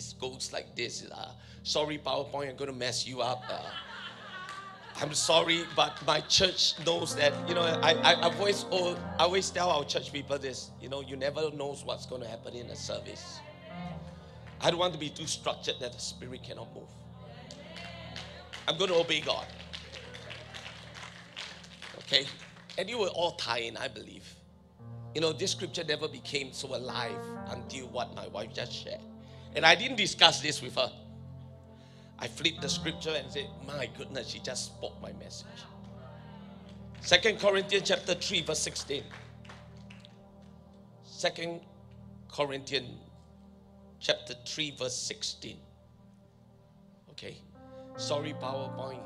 It goes like this. Uh, sorry, PowerPoint, I'm going to mess you up. Uh, I'm sorry, but my church knows that. You know, I, I, I've always, oh, I always tell our church people this. You know, you never knows what's going to happen in a service. I don't want to be too structured that the spirit cannot move. I'm going to obey God. Okay? And you will all tie in, I believe. You know, this scripture never became so alive until what my wife just shared. And I didn't discuss this with her. I flipped the scripture and said, My goodness, she just spoke my message. Second Corinthians chapter 3, verse 16. Second Corinthians chapter 3, verse 16. Okay. Sorry, PowerPoint.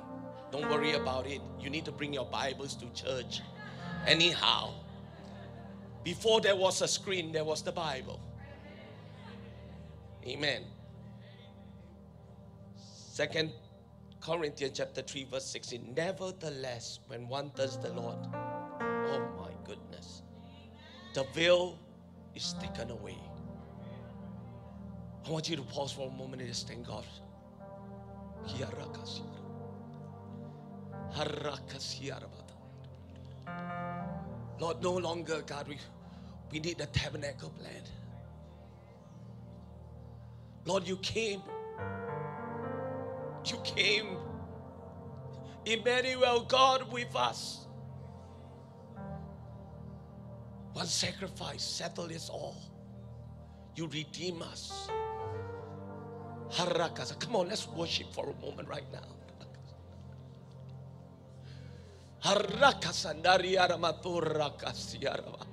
Don't worry about it. You need to bring your Bibles to church. Anyhow, before there was a screen, there was the Bible. Amen. Second Corinthians chapter 3, verse 16. Nevertheless, when one does the Lord, oh my goodness, the veil is taken away. I want you to pause for a moment and just thank God. Lord, no longer, God, we, we need the tabernacle plan. Lord, you came. You came. Emmanuel, God with us. One sacrifice settled it all. You redeem us. Harakasa. Come on, let's worship for a moment right now. Harakasandari aramaturrakasiarama.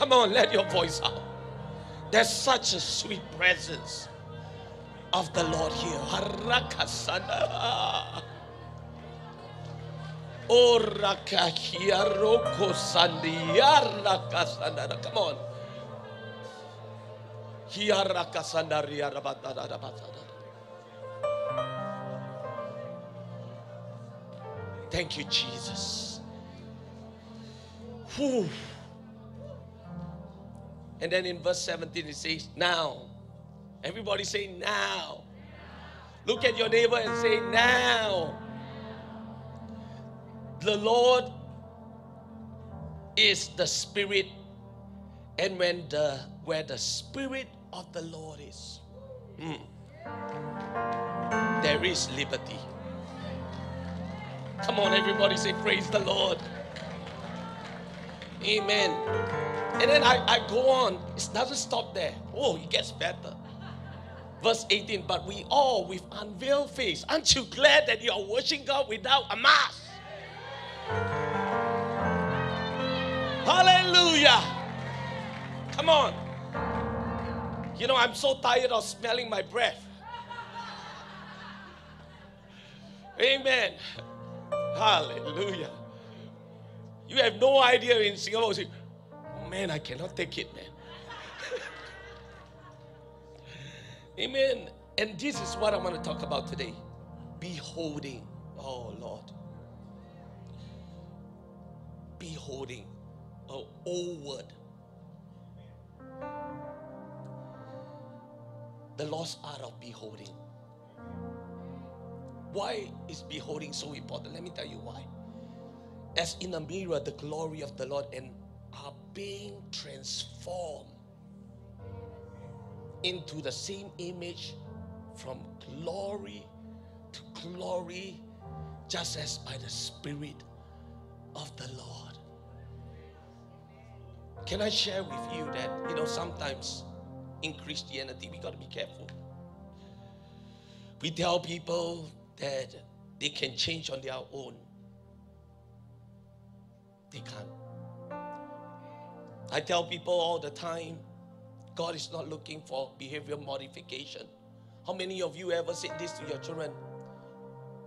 Come on, let your voice out. There's such a sweet presence of the Lord here. Sandiarakasandara. Come on. Thank you, Jesus. Whew. And then in verse 17 it says, Now. Everybody say, Now. Look at your neighbor and say, Now. The Lord is the Spirit, and when the where the Spirit of the Lord is, hmm, there is liberty. Come on, everybody, say praise the Lord. Amen. And then I, I go on. It doesn't stop there. Oh, it gets better. Verse 18, but we all with unveiled face. Aren't you glad that you are worshiping God without a mask? Hallelujah. Come on. You know, I'm so tired of smelling my breath. Amen. Hallelujah. You have no idea in Singapore. Say, man, I cannot take it, man. Amen. And this is what I want to talk about today. Beholding. Oh Lord. Beholding. Oh, old word. The lost art of beholding. Why is beholding so important? Let me tell you why. As in a mirror, the glory of the Lord and are being transformed into the same image from glory to glory, just as by the Spirit of the Lord. Can I share with you that, you know, sometimes in Christianity we got to be careful. We tell people that they can change on their own. They can't. I tell people all the time God is not looking for behavior modification. How many of you ever said this to your children?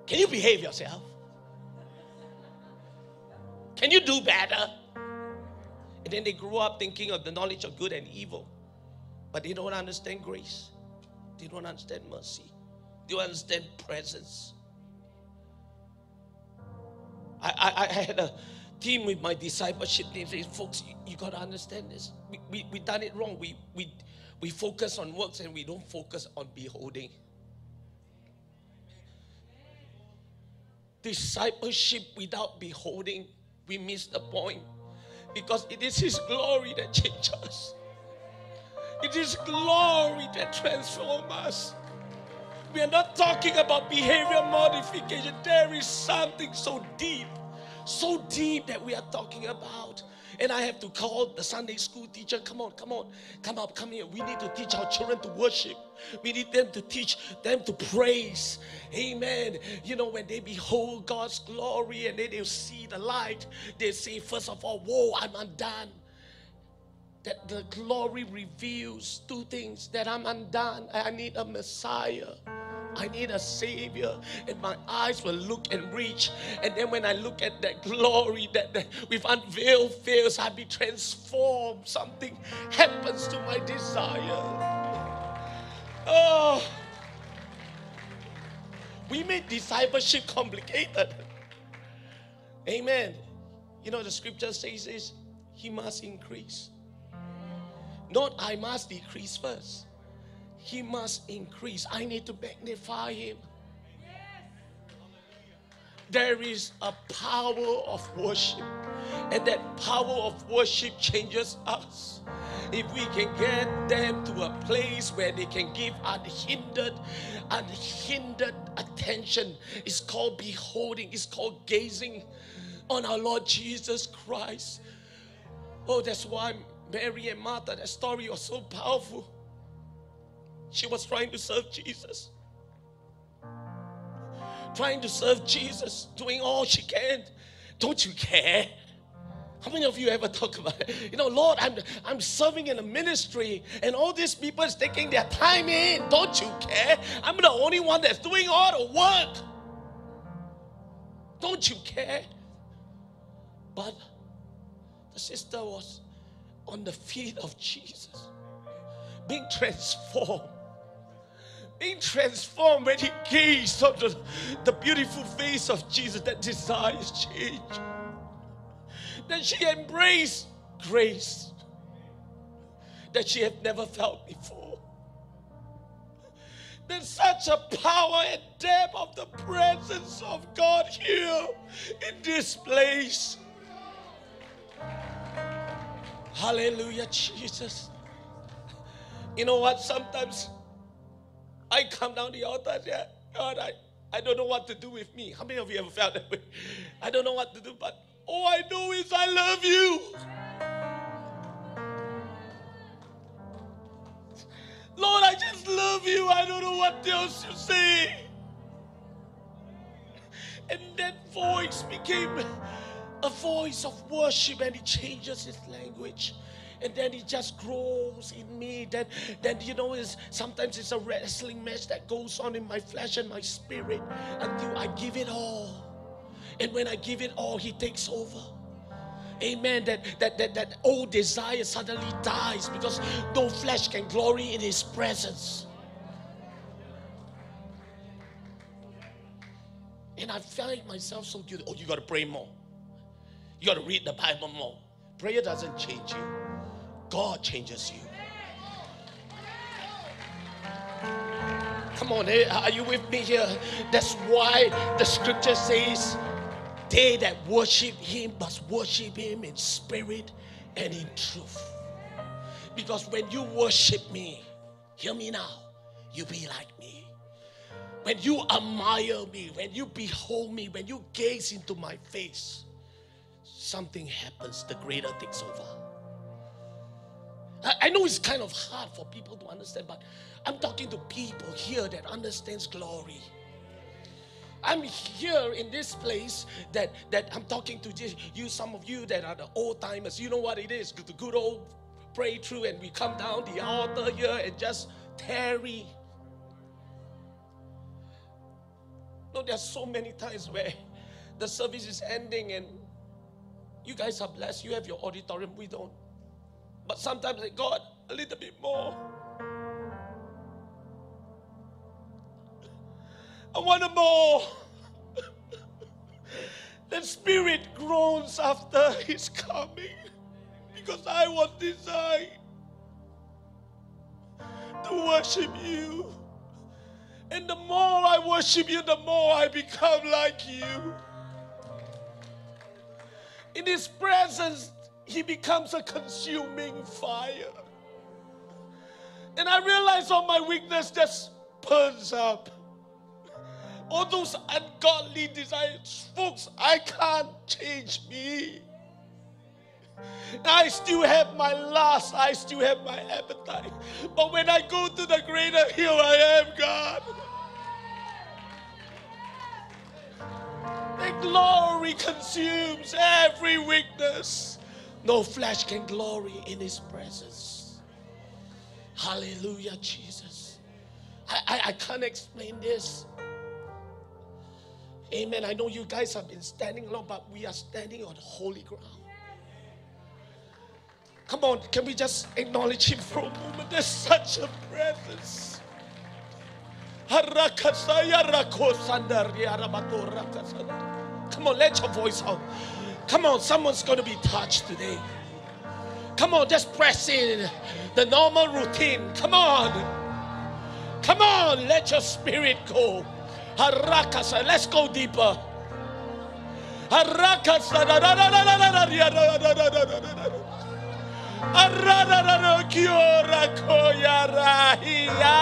Can you behave yourself? Can you do better? And then they grow up thinking of the knowledge of good and evil. But they don't understand grace. They don't understand mercy. They don't understand presence. I, I, I had a team with my discipleship team say, folks, you, you got to understand this. We, we, we done it wrong. We, we, we focus on works and we don't focus on beholding. Discipleship without beholding, we miss the point because it is His glory that changes us. It is glory that transforms us. We are not talking about behavior modification. There is something so deep, so deep that we are talking about. And I have to call the Sunday school teacher. Come on, come on, come up, come here. We need to teach our children to worship. We need them to teach them to praise. Amen. You know, when they behold God's glory and then they'll see the light, they say, first of all, Whoa, I'm undone that the glory reveals two things that I'm undone. I need a Messiah. I need a Savior, and my eyes will look and reach. And then when I look at that glory that, that with unveiled face, I be transformed. Something happens to my desire. Oh, we made discipleship complicated. Amen. You know, the scripture says this He must increase not I must decrease first. He must increase. I need to magnify him. There is a power of worship, and that power of worship changes us. If we can get them to a place where they can give unhindered, unhindered attention, it's called beholding, it's called gazing on our Lord Jesus Christ. Oh, that's why Mary and Martha, that story was so powerful. She was trying to serve Jesus. Trying to serve Jesus, doing all she can. Don't you care? How many of you ever talk about it? You know, Lord, I'm, I'm serving in a ministry and all these people is taking their time in. Don't you care? I'm the only one that's doing all the work. Don't you care? But the sister was on the feet of Jesus, being transformed. Being transformed when he gazed on the, the beautiful face of Jesus, that desires change. That she embraced grace that she had never felt before. There's such a power and depth of the presence of God here in this place. Hallelujah, Jesus. You know what? Sometimes I come down the altar say, God, I, I don't know what to do with me. How many of you ever felt that way? I don't know what to do, but all I know is I love you. Lord, I just love you. I don't know what else to say. And that voice became a voice of worship and he changes his language and then it just grows in me. Then, then you know, it's, sometimes it's a wrestling match that goes on in my flesh and my spirit until I give it all. And when I give it all, He takes over. Amen. That that that that old desire suddenly dies because no flesh can glory in His presence. And I find myself so guilty. Oh, you got to pray more. You got to read the Bible more. Prayer doesn't change you, God changes you. Come on, eh? are you with me here? That's why the scripture says, They that worship Him must worship Him in spirit and in truth. Because when you worship me, hear me now, you be like me. When you admire me, when you behold me, when you gaze into my face, something happens, the greater takes over. I, I know it's kind of hard for people to understand, but I'm talking to people here that understands glory. I'm here in this place that that I'm talking to you, some of you that are the old timers. You know what it is? The good old pray through, and we come down the altar here and just tarry. No, there's so many times where the service is ending and you guys are blessed. You have your auditorium, we don't. But sometimes they God, a little bit more. I want more. the Spirit groans after His coming because I was designed to worship you. And the more I worship you, the more I become like you. In His presence, He becomes a consuming fire. And I realize all my weakness just burns up. All those ungodly desires, folks, I can't change me. I still have my lust, I still have my appetite. But when I go to the greater, here I am, God. Glory consumes every weakness. No flesh can glory in His presence. Hallelujah, Jesus. I, I, I can't explain this. Amen. I know you guys have been standing long, but we are standing on holy ground. Come on, can we just acknowledge Him for a moment? There's such a presence. Come on, let your voice out. Come on, someone's going to be touched today. Come on, just press in the normal routine. Come on. Come on, let your spirit go. Harakasa, let's go deeper. Harakasa, koyarahia.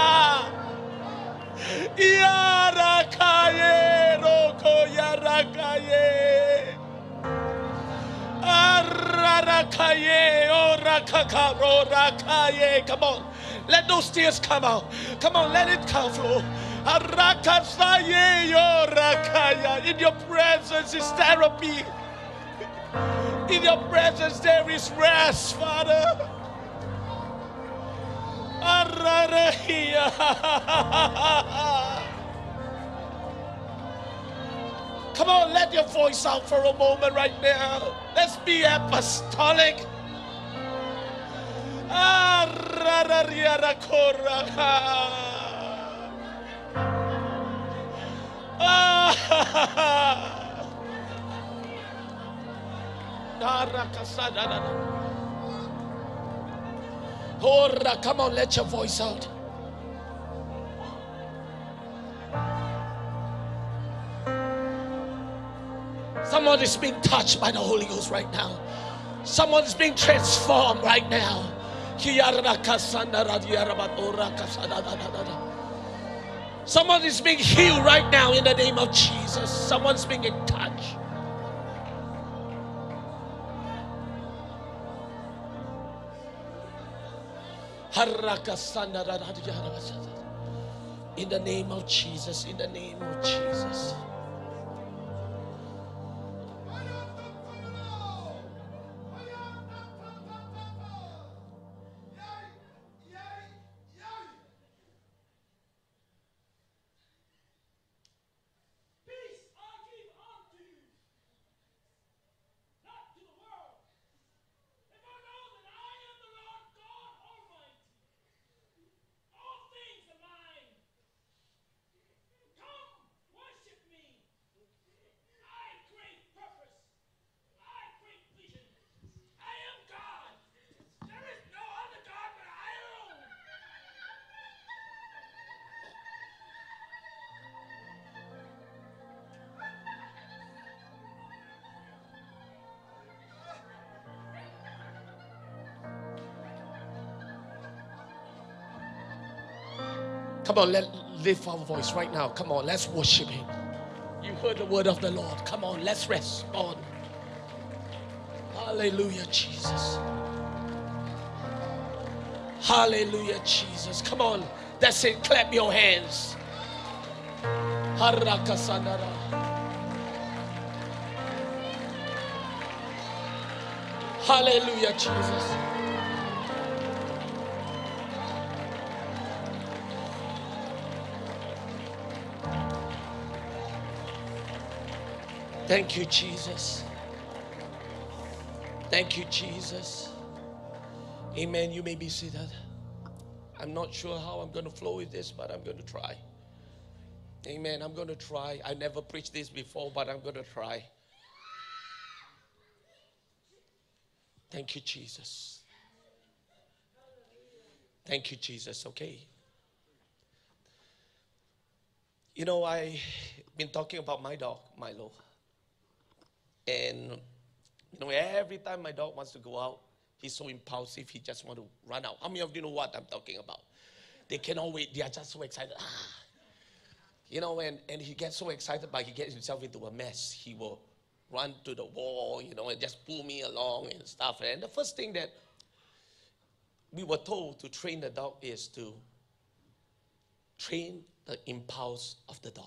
Yarakaye. Ararakaye orakakaro rakaye. Come on. Let those tears come out. Come on, let it come flow. Arakasaye orakaya. In your presence is therapy. In your presence there is rest, Father. Come on, let your voice out for a moment right now. Let's be apostolic. Ah. Ora, come on, let your voice out. Someone is being touched by the Holy Ghost right now. Someone is being transformed right now. Someone is being healed right now in the name of Jesus. Someone's being in touch. In the name of Jesus, in the name of Jesus. Come on, let lift our voice right now. Come on, let's worship Him. You heard the word of the Lord. Come on, let's respond. Hallelujah, Jesus. Hallelujah, Jesus. Come on, that's it. Clap your hands. Hallelujah, Jesus. Thank you, Jesus. Thank you, Jesus. Amen. You may be seated. I'm not sure how I'm going to flow with this, but I'm going to try. Amen. I'm going to try. I never preached this before, but I'm going to try. Thank you, Jesus. Thank you, Jesus. Okay. You know, I've been talking about my dog, Milo. And, you know, every time my dog wants to go out, he's so impulsive, he just want to run out. How many of you know what I'm talking about? They cannot wait. They are just so excited. Ah. You know, and, and he gets so excited, but he gets himself into a mess. He will run to the wall, you know, and just pull me along and stuff. And the first thing that we were told to train the dog is to train the impulse of the dog.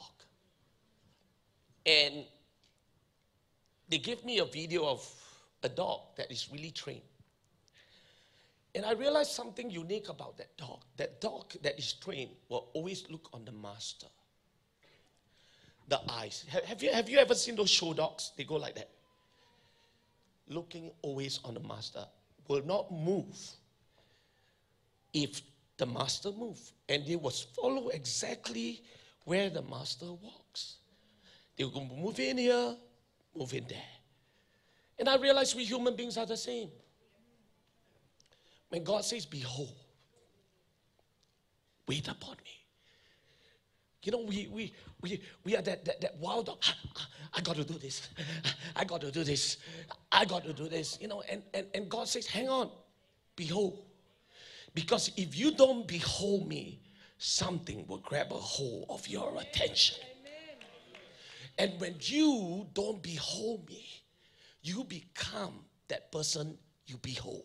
And they gave me a video of a dog that is really trained. And I realized something unique about that dog. That dog that is trained will always look on the master. The eyes. Have, you, have you ever seen those show dogs? They go like that. Looking always on the master. Will not move if the master move. And they will follow exactly where the master walks. They will move in here, move in there. And I realize we human beings are the same. When God says, Behold, wait upon me. You know, we we we we are that that, that wild dog. Ah, ah, I got to ah, do this. I got to do this. I got to do this. You know, and, and, and God says, hang on, behold. Because if you don't behold me, something will grab a hold of your attention. And when you don't behold me, you become that person you behold.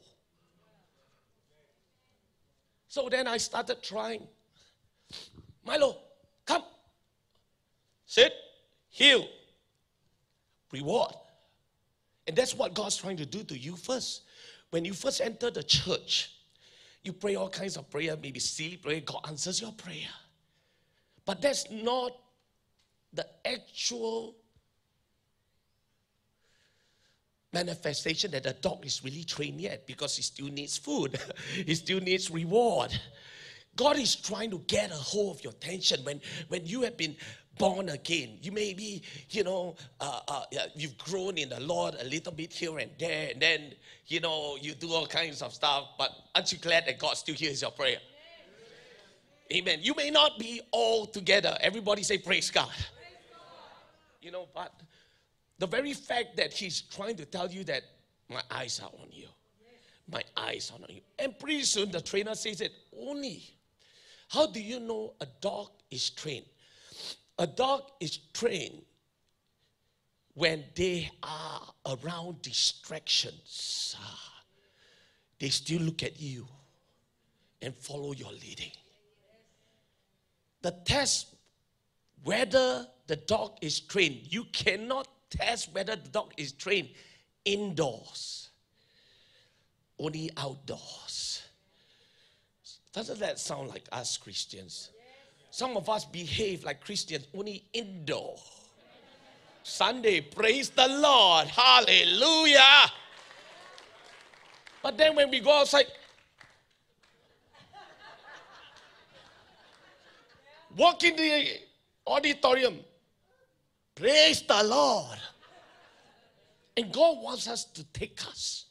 So then I started trying. Milo, come. Sit, heel, reward. And that's what God's trying to do to you first. When you first enter the church, you pray all kinds of prayer, maybe silly prayer, God answers your prayer. But that's not the actual manifestation that the dog is really trained yet because he still needs food, he still needs reward. God is trying to get a hold of your attention when, when you have been born again. You may be, you know, uh, uh, you've grown in the Lord a little bit here and there, and then, you know, you do all kinds of stuff, but aren't you glad that God still hears your prayer? Amen. You may not be all together. Everybody say, Praise God. You know, but the very fact that He's trying to tell you that my eyes are on you, my eyes are on you. And pretty soon the trainer says it only. How do you know a dog is trained? A dog is trained when they are around distractions. They still look at you and follow your leading. The test whether the dog is trained, you cannot test whether the dog is trained indoors, only outdoors. Doesn't that sound like us Christians? Some of us behave like Christians only indoor. Sunday, praise the Lord. Hallelujah. But then when we go outside, walk in the auditorium, praise the Lord. And God wants us to take us.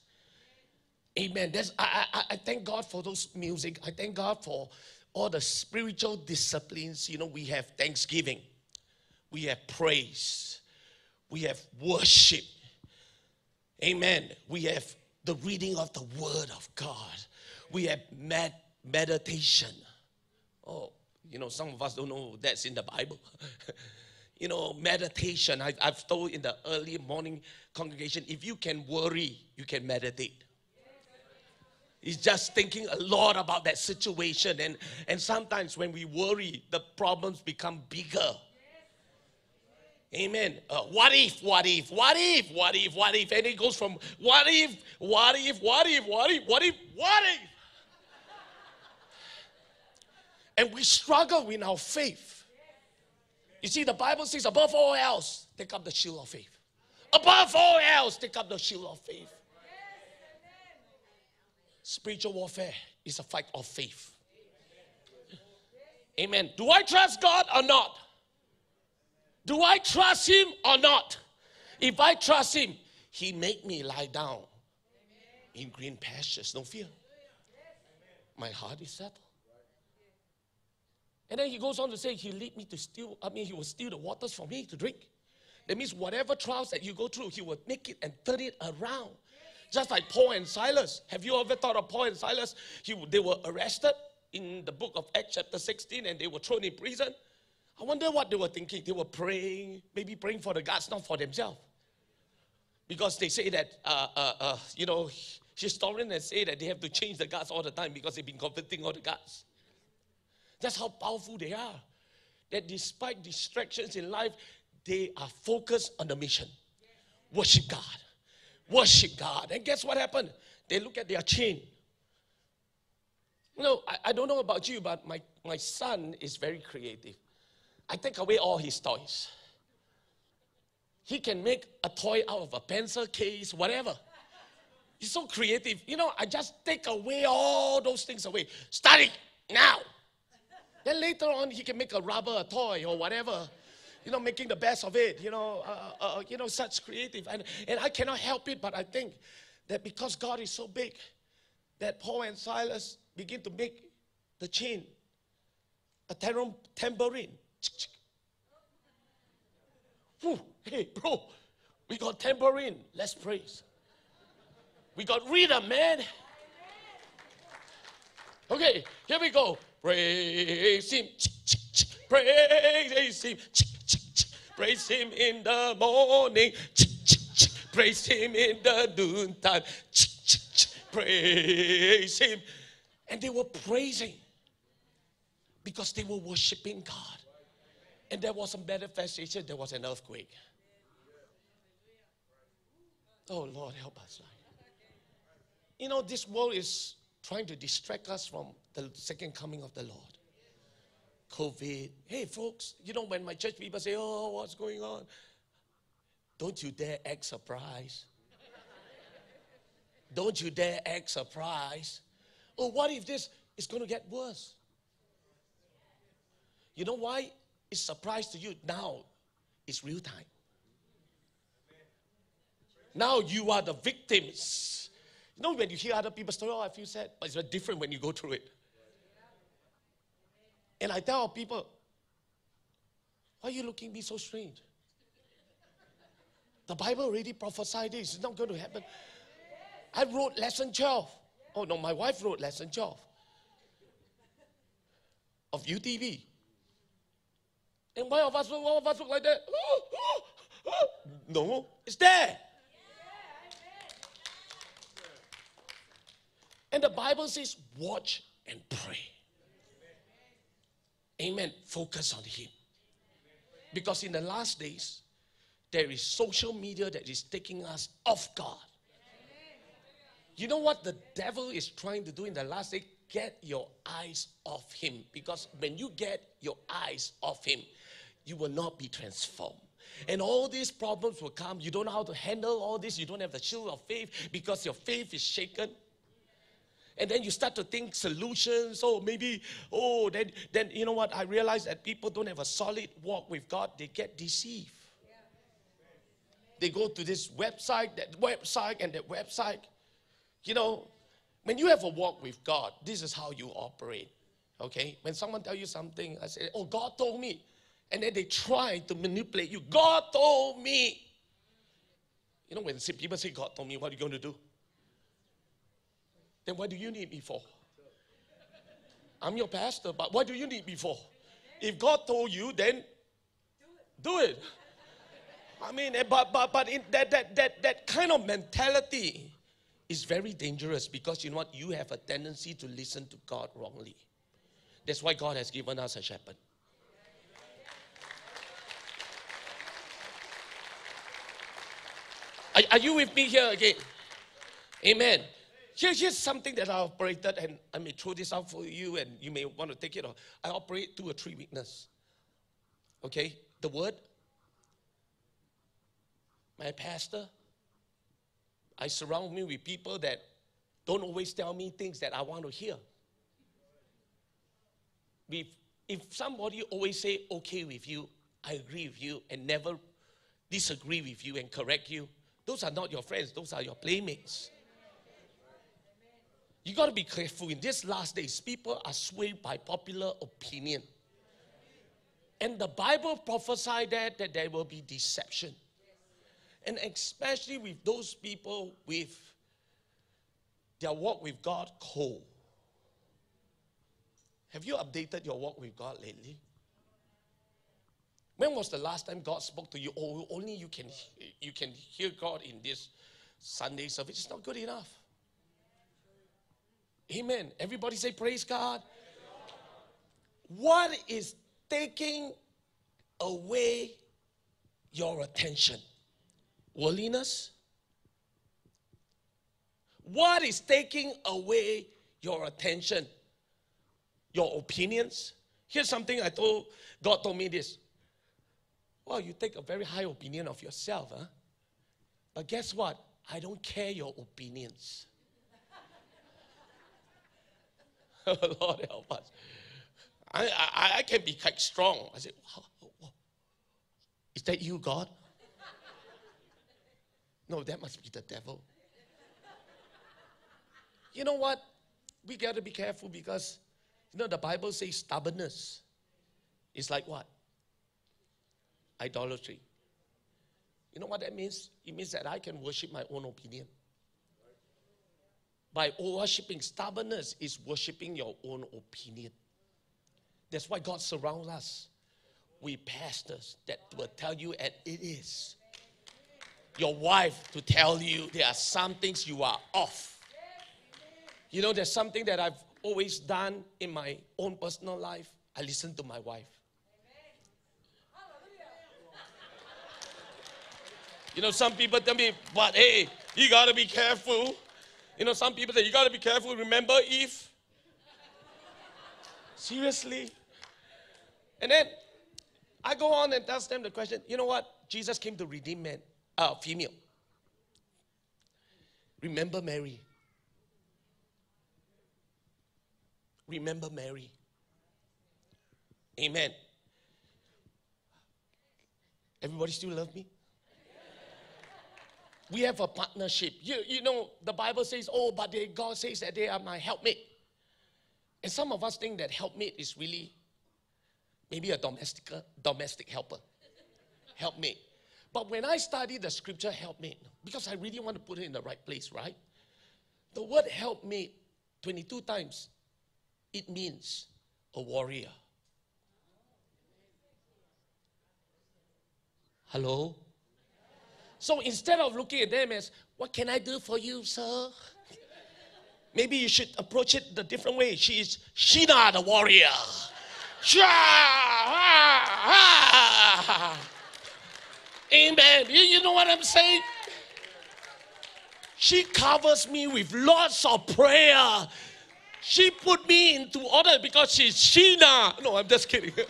Amen. That's, I, I, I thank God for those music. I thank God for all the spiritual disciplines. You know, we have thanksgiving, we have praise, we have worship. Amen. We have the reading of the Word of God, we have med- meditation. Oh, you know, some of us don't know that's in the Bible. you know, meditation. I, I've told in the early morning congregation if you can worry, you can meditate. It's just thinking a lot about that situation. And, and sometimes when we worry, the problems become bigger. Amen. Uh, what if, what if, what if, what if, what if? And it goes from what if, what if, what if, what if, what if, what if? And we struggle in our faith. You see, the Bible says, above all else, take up the shield of faith. Above all else, take up the shield of faith. Spiritual warfare is a fight of faith. Amen. Do I trust God or not? Do I trust Him or not? If I trust Him, He make me lie down in green pastures. No fear. My heart is settled. And then he goes on to say, He lead me to steal, I mean, He will steal the waters for me to drink. That means whatever trials that you go through, He will make it and turn it around. Just like Paul and Silas. Have you ever thought of Paul and Silas? He, they were arrested in the book of Acts, chapter 16, and they were thrown in prison. I wonder what they were thinking. They were praying, maybe praying for the guards, not for themselves. Because they say that, uh, uh, uh, you know, historians say that they have to change the guards all the time because they've been converting all the guards. That's how powerful they are. That despite distractions in life, they are focused on the mission. Worship God. Worship God. And guess what happened? They look at their chain. You know, I, I don't know about you, but my, my son is very creative. I take away all his toys. He can make a toy out of a pencil case, whatever. He's so creative. You know, I just take away all those things away. Study now. Then later on, he can make a rubber, a toy, or whatever. You know, making the best of it. You know, uh, uh, you know, such creative. And, and I cannot help it, but I think that because God is so big, that Paul and Silas begin to make the chain a tam- tambourine. Whew, hey, bro, we got tambourine. Let's praise. We got rhythm, man. Okay, here we go. Praise him. Praise him. Praise him in the morning. Praise him in the noontime. Praise him. And they were praising because they were worshiping God. And there was a manifestation, there was an earthquake. Oh Lord, help us. You know, this world is trying to distract us from the second coming of the Lord. COVID. Hey, folks, you know, when my church people say, Oh, what's going on? Don't you dare act surprised. Don't you dare act surprised. Oh, what if this is going to get worse? You know why? It's surprise to you now. It's real time. Now you are the victims. You know, when you hear other people's story, oh, I feel sad, but it's very different when you go through it. And I tell people, why are you looking at me so strange? The Bible already prophesied this. It's not going to happen. I wrote lesson 12. Oh, no, my wife wrote lesson 12 of UTV. And why of us, one of us look like that? No, it's there. And the Bible says, watch and pray. Amen. Focus on Him. Because in the last days, there is social media that is taking us off God. You know what the devil is trying to do in the last day? Get your eyes off him. Because when you get your eyes off him, you will not be transformed. And all these problems will come. You don't know how to handle all this. You don't have the shield of faith because your faith is shaken. And then you start to think solutions. Oh, maybe, oh, then, then you know what? I realize that people don't have a solid walk with God. They get deceived. They go to this website, that website, and that website. You know, when you have a walk with God, this is how you operate. Okay? When someone tell you something, I say, oh, God told me. And then they try to manipulate you. God told me. You know, when people say, God told me, what are you going to do? Then what do you need me for? I'm your pastor, but what do you need me for? If God told you, then do it. I mean, eh, but but but that that that that kind of mentality is very dangerous because you know what? You have a tendency to listen to God wrongly. That's why God has given us a shepherd. Are, are you with me here again? Amen. Here, here's something that I operated, and I may throw this out for you, and you may want to take it. Or I operate two or three weakness. Okay, the word, my pastor. I surround me with people that don't always tell me things that I want to hear. If, if somebody always say okay with you, I agree with you, and never disagree with you and correct you, those are not your friends, those are your playmates. You got to be careful. In these last days, people are swayed by popular opinion. And the Bible prophesied that, that there will be deception. And especially with those people with their walk with God cold. Have you updated your walk with God lately? When was the last time God spoke to you? Oh, only you can you can hear God in this Sunday service. It's not good enough. Amen. Everybody say praise God. What is taking away your attention? Worldliness? What is taking away your attention? Your opinions? Here's something I told God told me this. Well, you take a very high opinion of yourself, huh? But guess what? I don't care your opinions. Lord help us. I, I, I can be quite strong. I said, Is that you, God? no, that must be the devil. You know what? We got to be careful because, you know, the Bible says stubbornness is like what? Idolatry. You know what that means? It means that I can worship my own opinion. By worshiping stubbornness is worshiping your own opinion. That's why God surrounds us with pastors that will tell you, and it is. Your wife to tell you there are some things you are off. You know, there's something that I've always done in my own personal life. I listen to my wife. You know, some people tell me, but hey, you got to be careful. You know, some people say, you got to be careful. Remember Eve? Seriously? And then I go on and ask them the question you know what? Jesus came to redeem men, uh, female. Remember Mary. Remember Mary. Amen. Everybody still love me? We have a partnership. You, you know, the Bible says, oh, but they, God says that they are my helpmate. And some of us think that helpmate is really maybe a domestic, domestic helper. helpmate. But when I study the scripture helpmate, because I really want to put it in the right place, right? The word helpmate, 22 times, it means a warrior. Hello? So instead of looking at them as, what can I do for you, sir? Maybe you should approach it the different way. She is Sheena the warrior. Amen. You, you know what I'm saying? She covers me with lots of prayer. She put me into order because she's Sheena. No, I'm just kidding.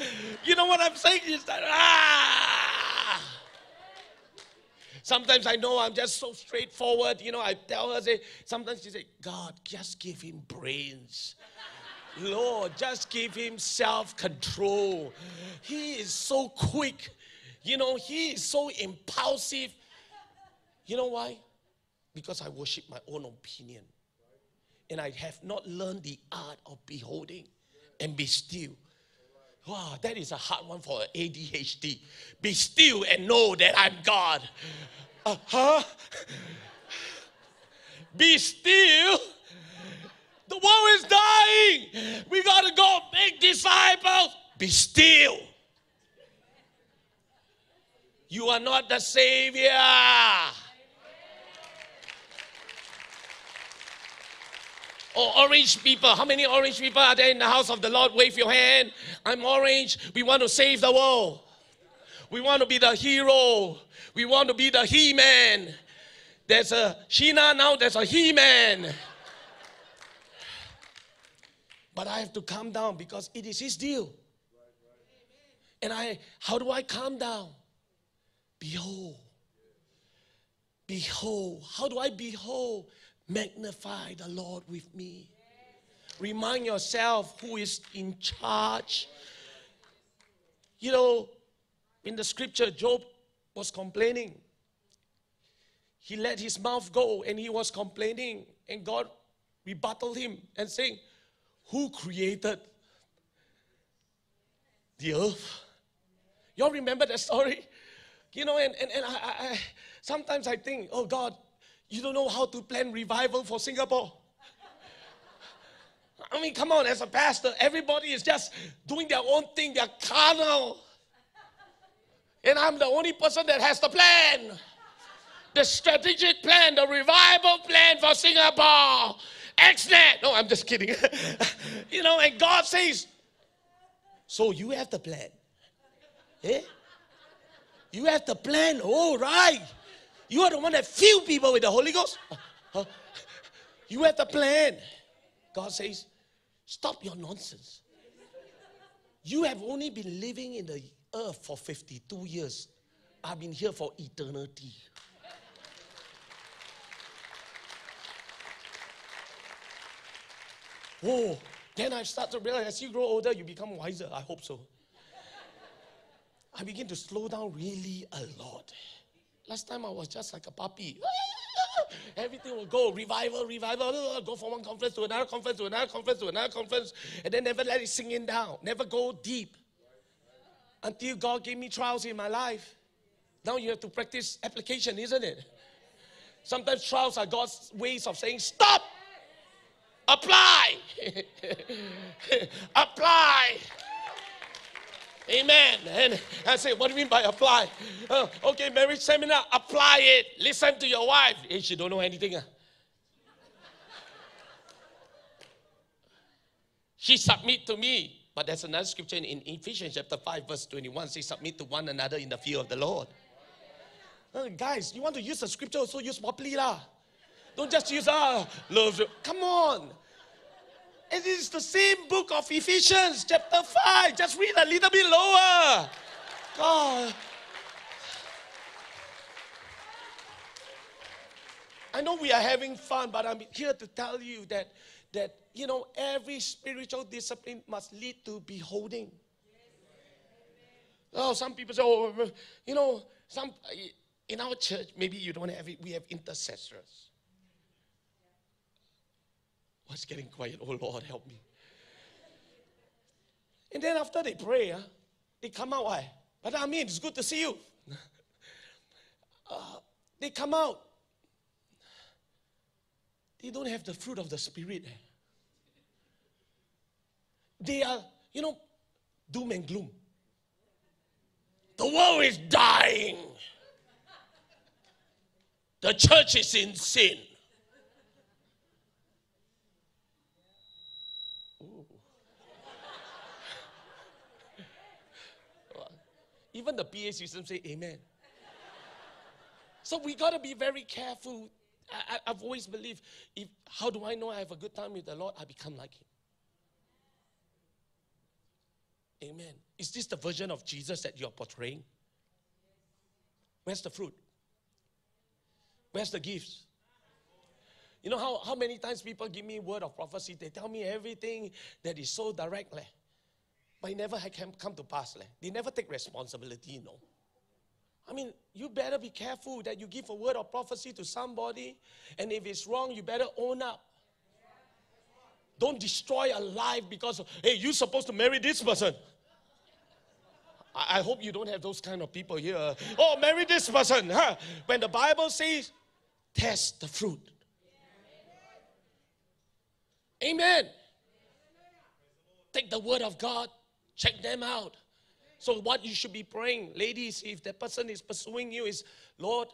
You know what I'm saying? Is that ah. Sometimes I know I'm just so straightforward. You know, I tell her, say, sometimes she say, God, just give him brains. Lord, just give him self control. He is so quick. You know, he is so impulsive. You know why? Because I worship my own opinion. And I have not learned the art of beholding and be still. Wow, that is a hard one for ADHD. Be still and know that I'm God. Uh, huh? Be still. The world is dying. We got to go make disciples. Be still. You are not the Savior. Oh, orange people. How many orange people are there in the house of the Lord? Wave your hand. I'm orange. We want to save the world. We want to be the hero. We want to be the He Man. there's a Sheena, now there's a He Man. But I have to calm down because it is His deal. And I, how do I calm down? Behold. Behold. How do I behold? Magnify the Lord with me. Remind yourself who is in charge. You know, in the scripture, Job was complaining. He let his mouth go and he was complaining, and God rebutted him and saying, Who created the earth? Y'all remember that story? You know, and, and, and I, I, sometimes I think, oh God, you don't know how to plan revival for Singapore. I mean, come on, as a pastor, everybody is just doing their own thing, they're carnal. And I'm the only person that has the plan. The strategic plan, the revival plan for Singapore. XNet. No, I'm just kidding. you know, and God says, So you have the plan. Eh? You have the plan. All right. You are the one that fill people with the Holy Ghost. You have the plan. God says, Stop your nonsense. You have only been living in the earth for 52 years. I've been here for eternity. Oh, then I start to realize as you grow older, you become wiser. I hope so. I begin to slow down really a lot. Last time I was just like a puppy. Everything will go revival, revival, go from one conference to another conference to another conference to another conference, and then never let it sink in down, never go deep. Until God gave me trials in my life. Now you have to practice application, isn't it? Sometimes trials are God's ways of saying, Stop! Apply! Apply! Amen. And I say, what do you mean by apply? Uh, okay, marriage seminar, apply it. Listen to your wife. Hey, she don't know anything. Uh. She submit to me. But there's another scripture in Ephesians chapter 5, verse 21 Say, submit to one another in the fear of the Lord. Uh, guys, you want to use the scripture, also use properly. Lah. Don't just use, ah, love. Come on. It is the same book of Ephesians, chapter 5. Just read a little bit lower. God. I know we are having fun, but I'm here to tell you that, that you know, every spiritual discipline must lead to beholding. Oh, some people say, oh, you know, some in our church, maybe you don't have it, we have intercessors. What's getting quiet? Oh Lord, help me. And then after they pray, huh, they come out. Why? But I mean, it's good to see you. Uh, they come out. They don't have the fruit of the Spirit. Eh? They are, you know, doom and gloom. The world is dying. The church is in sin. Even the PA system say amen. So we got to be very careful. I, have always believed, if, how do I know I have a good time with the Lord? I become like Him. Amen. Is this the version of Jesus that you're portraying? Where's the fruit? Where's the gifts? You know how, how many times people give me word of prophecy? They tell me everything that is so directly. But it never can come to pass. Leh. They never take responsibility, you know. I mean, you better be careful that you give a word of prophecy to somebody, and if it's wrong, you better own up. Don't destroy a life because, hey, you're supposed to marry this person. I, I hope you don't have those kind of people here. Oh, marry this person. Huh? When the Bible says, test the fruit. Amen. Take the word of God Check them out. So, what you should be praying, ladies, if the person is pursuing you, is Lord,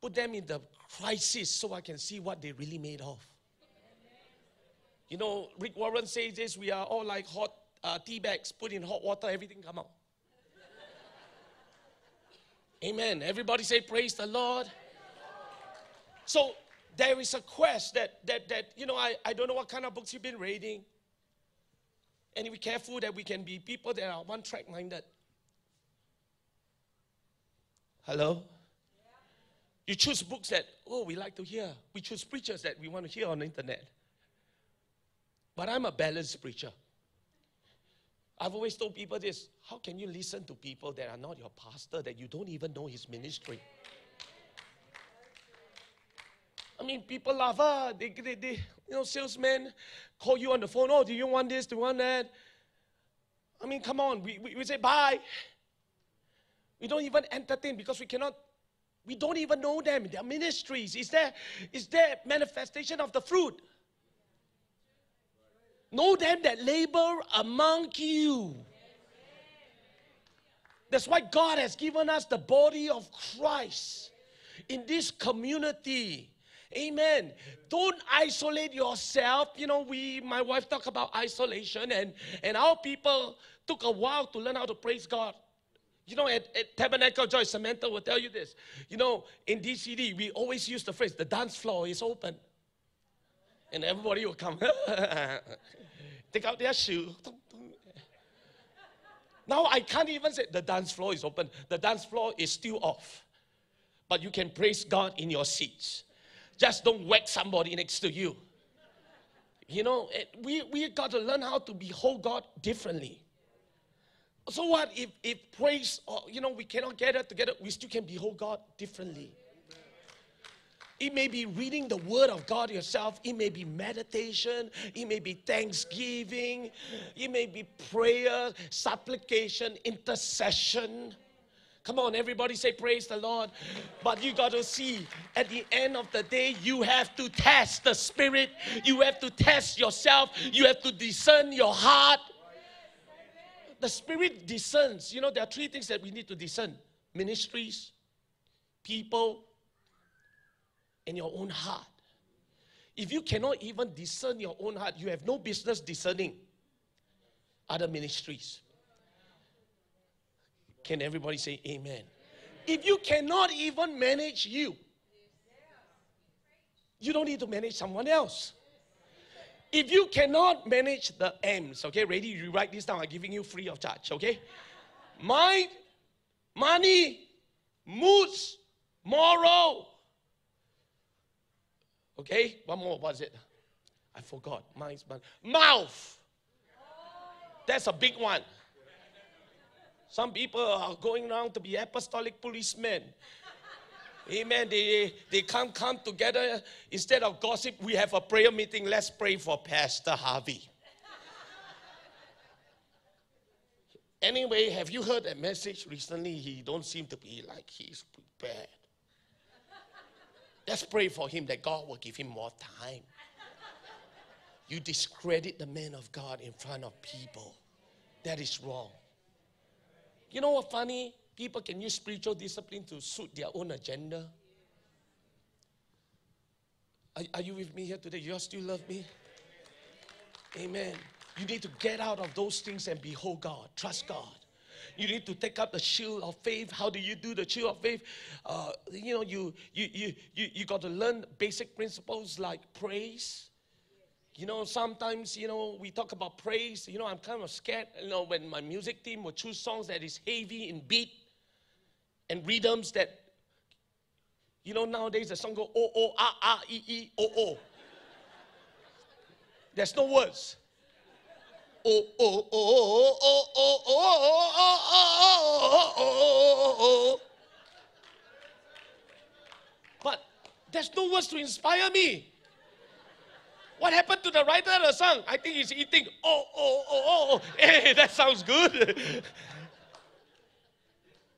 put them in the crisis so I can see what they really made of. You know, Rick Warren says this we are all like hot uh, tea bags, put in hot water, everything come out. Amen. Everybody say, Praise the Lord. So there is a quest that that that you know I, I don't know what kind of books you've been reading. And be careful that we can be people that are one track minded. Hello? You choose books that, oh, we like to hear. We choose preachers that we want to hear on the internet. But I'm a balanced preacher. I've always told people this how can you listen to people that are not your pastor, that you don't even know his ministry? I mean, people laugh, ah, they, they, they, you know, salesmen call you on the phone, oh, do you want this, do you want that? I mean, come on, we, we, we say bye. We don't even entertain because we cannot, we don't even know them, their ministries. Is there, is there manifestation of the fruit? Know them that labor among you. That's why God has given us the body of Christ in this community. Amen. Don't isolate yourself. You know, we, my wife talk about isolation, and, and our people took a while to learn how to praise God. You know, at, at Tabernacle Joy, Samantha will tell you this. You know, in DCD, we always use the phrase, the dance floor is open. And everybody will come, take out their shoe. Now I can't even say the dance floor is open. The dance floor is still off. But you can praise God in your seats. Just don't whack somebody next to you. You know, it, we, we got to learn how to behold God differently. So what if, if praise, or, you know, we cannot gather together, we still can behold God differently. It may be reading the Word of God yourself. It may be meditation. It may be thanksgiving. It may be prayer, supplication, intercession. Come on, everybody say praise the Lord. But you got to see at the end of the day, you have to test the spirit. You have to test yourself. You have to discern your heart. The spirit discerns. You know, there are three things that we need to discern ministries, people, and your own heart. If you cannot even discern your own heart, you have no business discerning other ministries. Can everybody say amen? If you cannot even manage you, you don't need to manage someone else. If you cannot manage the M's, okay, ready? You write this down. I'm giving you free of charge, okay? Mind, money, moods, moral. Okay, one more. What is it? I forgot. Mind, mouth. That's a big one. Some people are going around to be apostolic policemen. Amen. They, they can't come together. Instead of gossip, we have a prayer meeting. Let's pray for Pastor Harvey. Anyway, have you heard that message recently? He don't seem to be like he's prepared. Let's pray for him that God will give him more time. You discredit the man of God in front of people. That is wrong. You know what funny? People can use spiritual discipline to suit their own agenda. Are, are you with me here today? You still love me? Amen. You need to get out of those things and behold God. Trust God. You need to take up the shield of faith. How do you do the shield of faith? Uh, you know, you you you you you got to learn basic principles like praise, you know, sometimes, you know, we talk about praise. You know, I'm kind of scared, you know, when my music team will choose songs that is heavy in beat and rhythms that, you know, nowadays the song go, oh, oh, ah, ah, e, e, oh, oh. There's no words. Oh, oh, oh, oh, oh, oh, oh, oh, oh, oh, oh, oh. But there's no words to inspire me. What happened to the writer of the song? I think he's eating. Oh, oh, oh, oh, oh. Hey, that sounds good.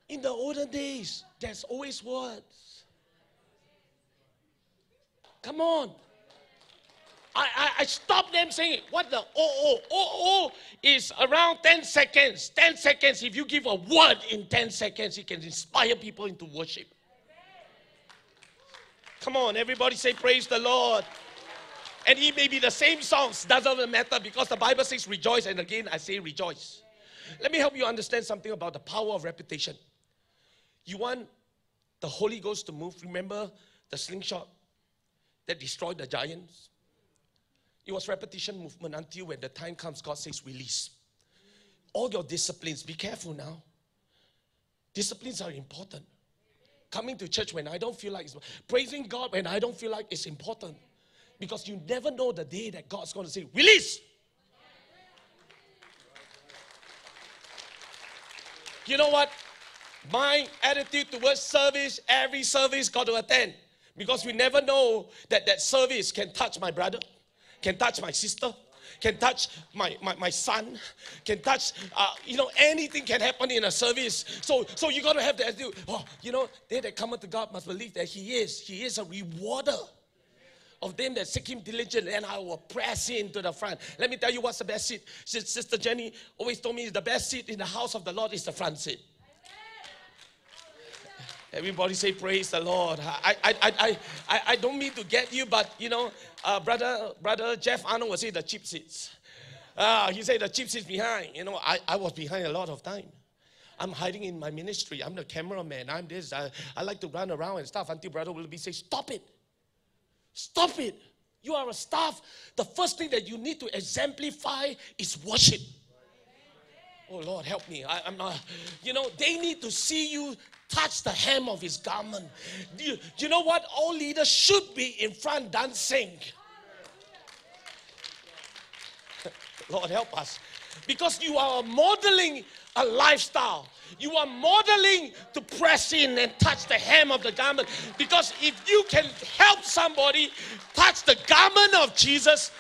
In the olden days, there's always words. Come on. I, I, I stop them saying, what the oh, oh, oh, oh is around 10 seconds. 10 seconds. If you give a word in 10 seconds, it can inspire people into worship. Come on, everybody say, Praise the Lord. And it may be the same songs, doesn't matter because the Bible says rejoice, and again I say rejoice. Let me help you understand something about the power of repetition. You want the Holy Ghost to move, remember the slingshot? that destroyed the giants? It was repetition movement until when the time comes, God says, release. All your disciplines, be careful now. Disciplines are important. Coming to church when I don't feel like it's praising God when I don't feel like it's important. Because you never know the day that God's going to say, release. You know what? My attitude towards service, every service got to attend. Because we never know that that service can touch my brother, can touch my sister, can touch my, my, my son, can touch, uh, you know, anything can happen in a service. So, so you got to have the attitude, oh, you know, they that come to God must believe that He is. He is a rewarder of them that seek Him diligently, and I will press in to the front. Let me tell you what's the best seat. Sister Jenny always told me the best seat in the house of the Lord is the front seat. Everybody say praise the Lord. I, I, I, I, I don't mean to get you, but you know, uh, brother, brother Jeff Arnold will say the cheap seats. Uh, he said the cheap seats behind. You know, I, I was behind a lot of time. I'm hiding in my ministry. I'm the cameraman. I'm this. I, I like to run around and stuff until brother will be say, stop it. Stop it. You are a staff. The first thing that you need to exemplify is worship. Oh Lord, help me. I, am not, you know, they need to see you touch the hem of his garment. Do you, do you know what? All leaders should be in front dancing. Lord, help us. Because you are modeling a lifestyle. You are modeling to press in and touch the hem of the garment. Because if you can help somebody touch the garment of Jesus,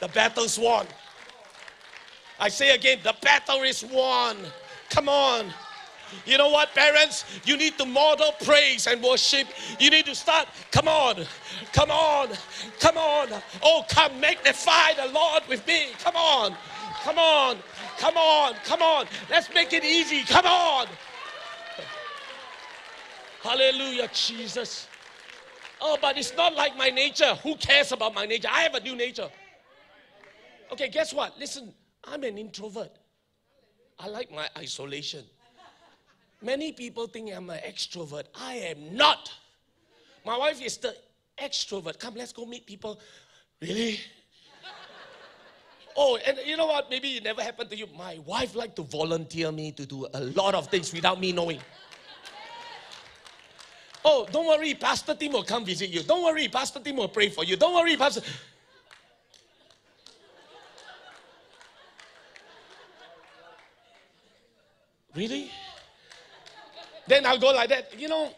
the battle's won. I say again, the battle is won. Come on. You know what, parents? You need to model praise and worship. You need to start. Come on, come on, come on. Oh, come magnify the Lord with me. Come on, come on, come on, come on. Let's make it easy. Come on. Hallelujah, Jesus. Oh, but it's not like my nature. Who cares about my nature? I have a new nature. Okay, guess what? Listen, I'm an introvert. I like my isolation. Many people think I'm an extrovert. I am not. My wife is the extrovert. Come, let's go meet people. Really? Oh, and you know what? Maybe it never happened to you. My wife liked to volunteer me to do a lot of things without me knowing. Oh, don't worry, Pastor Tim will come visit you. Don't worry, Pastor Tim will pray for you. Don't worry, Pastor. Really? Then I'll go like that, you know.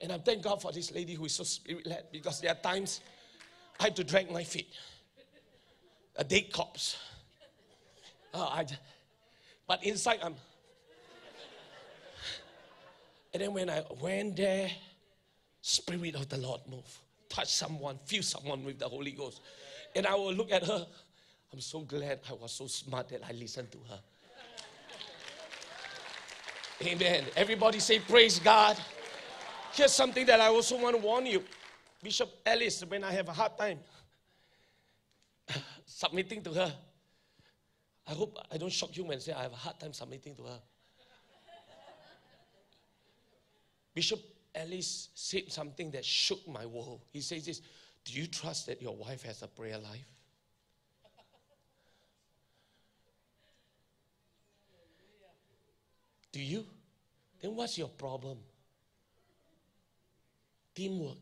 And I thank God for this lady who is so spirit led because there are times I have to drag my feet. A dead corpse. Oh, I, but inside I'm. And then when I went there, Spirit of the Lord move, touch someone, feel someone with the Holy Ghost. And I will look at her. I'm so glad I was so smart that I listened to her. Amen. Everybody say, Praise God. Here's something that I also want to warn you. Bishop Ellis, when I have a hard time submitting to her, I hope I don't shock you I say I have a hard time submitting to her. Bishop Ellis said something that shook my world. He says this Do you trust that your wife has a prayer life? Do you? Then what's your problem? Teamwork